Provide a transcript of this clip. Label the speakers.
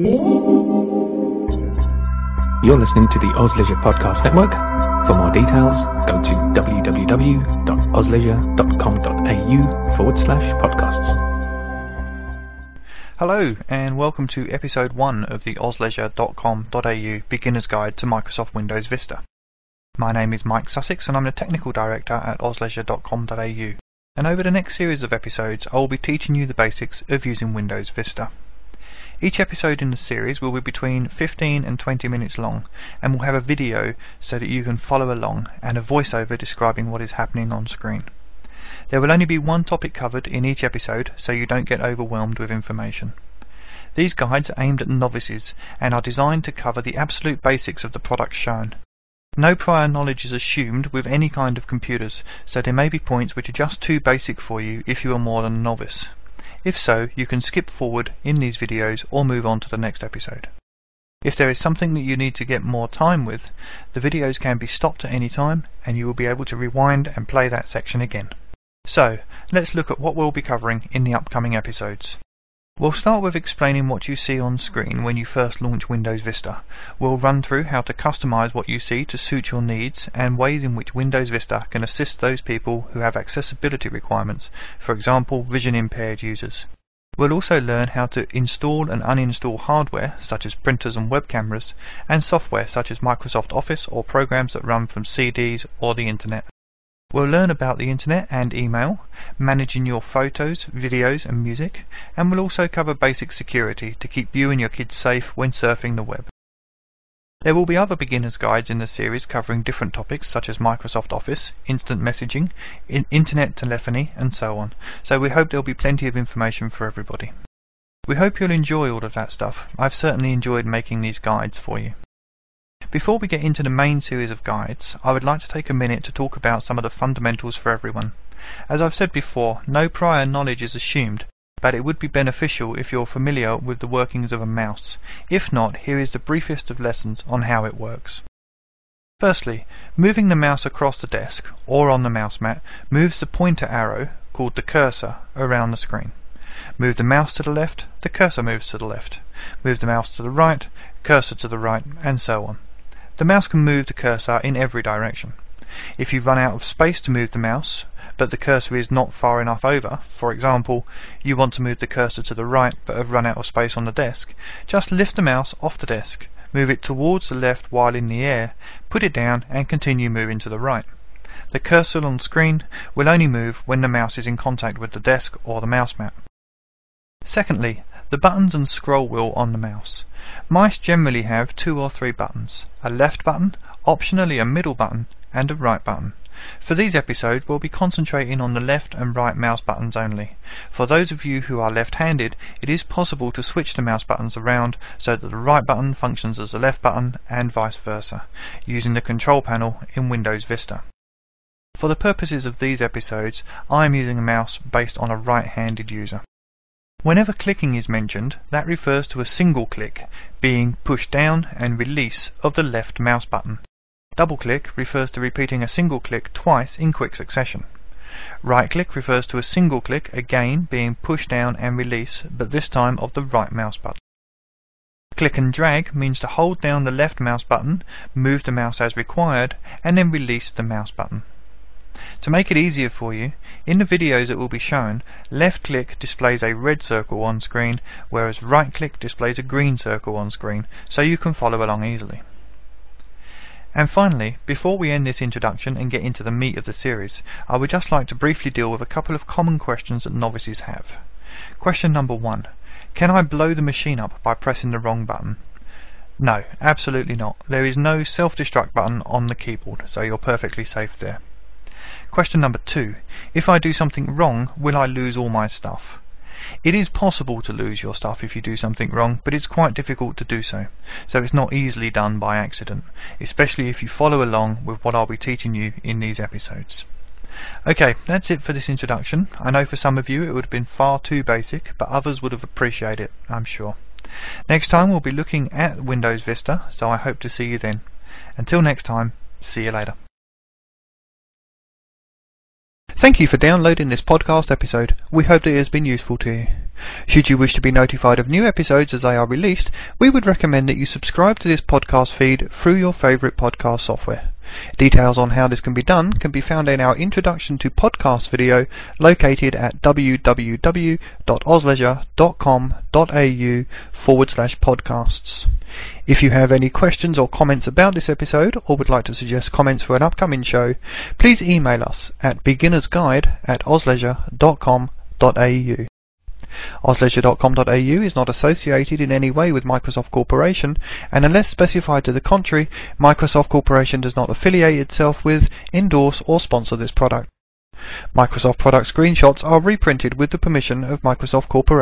Speaker 1: You're listening to the Oz Leisure Podcast Network. For more details, go to www.ozleisure.com.au forward slash podcasts.
Speaker 2: Hello, and welcome to episode 1 of the ozleisure.com.au Beginner's Guide to Microsoft Windows Vista. My name is Mike Sussex, and I'm the Technical Director at ozleisure.com.au. And over the next series of episodes, I will be teaching you the basics of using Windows Vista. Each episode in the series will be between 15 and 20 minutes long, and will have a video so that you can follow along, and a voiceover describing what is happening on screen. There will only be one topic covered in each episode, so you don't get overwhelmed with information. These guides are aimed at novices and are designed to cover the absolute basics of the products shown. No prior knowledge is assumed with any kind of computers, so there may be points which are just too basic for you if you are more than a novice. If so, you can skip forward in these videos or move on to the next episode. If there is something that you need to get more time with, the videos can be stopped at any time and you will be able to rewind and play that section again. So, let's look at what we'll be covering in the upcoming episodes. We'll start with explaining what you see on screen when you first launch Windows Vista. We'll run through how to customize what you see to suit your needs and ways in which Windows Vista can assist those people who have accessibility requirements, for example vision impaired users. We'll also learn how to install and uninstall hardware such as printers and web cameras and software such as Microsoft Office or programs that run from CDs or the internet. We'll learn about the internet and email, managing your photos, videos and music, and we'll also cover basic security to keep you and your kids safe when surfing the web. There will be other beginner's guides in the series covering different topics such as Microsoft Office, instant messaging, in internet telephony and so on, so we hope there'll be plenty of information for everybody. We hope you'll enjoy all of that stuff. I've certainly enjoyed making these guides for you. Before we get into the main series of guides, I would like to take a minute to talk about some of the fundamentals for everyone. As I've said before, no prior knowledge is assumed, but it would be beneficial if you're familiar with the workings of a mouse. If not, here is the briefest of lessons on how it works. Firstly, moving the mouse across the desk, or on the mouse mat, moves the pointer arrow, called the cursor, around the screen. Move the mouse to the left, the cursor moves to the left. Move the mouse to the right, cursor to the right, and so on. The mouse can move the cursor in every direction. If you run out of space to move the mouse, but the cursor is not far enough over, for example, you want to move the cursor to the right but have run out of space on the desk, just lift the mouse off the desk, move it towards the left while in the air, put it down and continue moving to the right. The cursor on screen will only move when the mouse is in contact with the desk or the mouse mat. Secondly, the buttons and scroll wheel on the mouse. Mice generally have two or three buttons, a left button, optionally a middle button, and a right button. For these episodes we'll be concentrating on the left and right mouse buttons only. For those of you who are left-handed, it is possible to switch the mouse buttons around so that the right button functions as the left button and vice versa, using the control panel in Windows Vista. For the purposes of these episodes, I am using a mouse based on a right-handed user. Whenever clicking is mentioned, that refers to a single click, being push down and release of the left mouse button. Double click refers to repeating a single click twice in quick succession. Right click refers to a single click, again being push down and release, but this time of the right mouse button. Click and drag means to hold down the left mouse button, move the mouse as required, and then release the mouse button. To make it easier for you, in the videos that will be shown, left click displays a red circle on screen, whereas right click displays a green circle on screen, so you can follow along easily. And finally, before we end this introduction and get into the meat of the series, I would just like to briefly deal with a couple of common questions that novices have. Question number one. Can I blow the machine up by pressing the wrong button? No, absolutely not. There is no self-destruct button on the keyboard, so you're perfectly safe there. Question number two. If I do something wrong, will I lose all my stuff? It is possible to lose your stuff if you do something wrong, but it's quite difficult to do so. So it's not easily done by accident, especially if you follow along with what I'll be teaching you in these episodes. Okay, that's it for this introduction. I know for some of you it would have been far too basic, but others would have appreciated it, I'm sure. Next time we'll be looking at Windows Vista, so I hope to see you then. Until next time, see you later. Thank you for downloading this podcast episode. We hope that it has been useful to you. Should you wish to be notified of new episodes as they are released, we would recommend that you subscribe to this podcast feed through your favourite podcast software. Details on how this can be done can be found in our Introduction to Podcast video located at www.ozleisure.com.au forward slash podcasts. If you have any questions or comments about this episode or would like to suggest comments for an upcoming show, please email us at beginnersguide at ozleisure.com.au. Ozleisure.com.au is not associated in any way with Microsoft Corporation, and unless specified to the contrary, Microsoft Corporation does not affiliate itself with, endorse, or sponsor this product. Microsoft product screenshots are reprinted with the permission of Microsoft Corporation.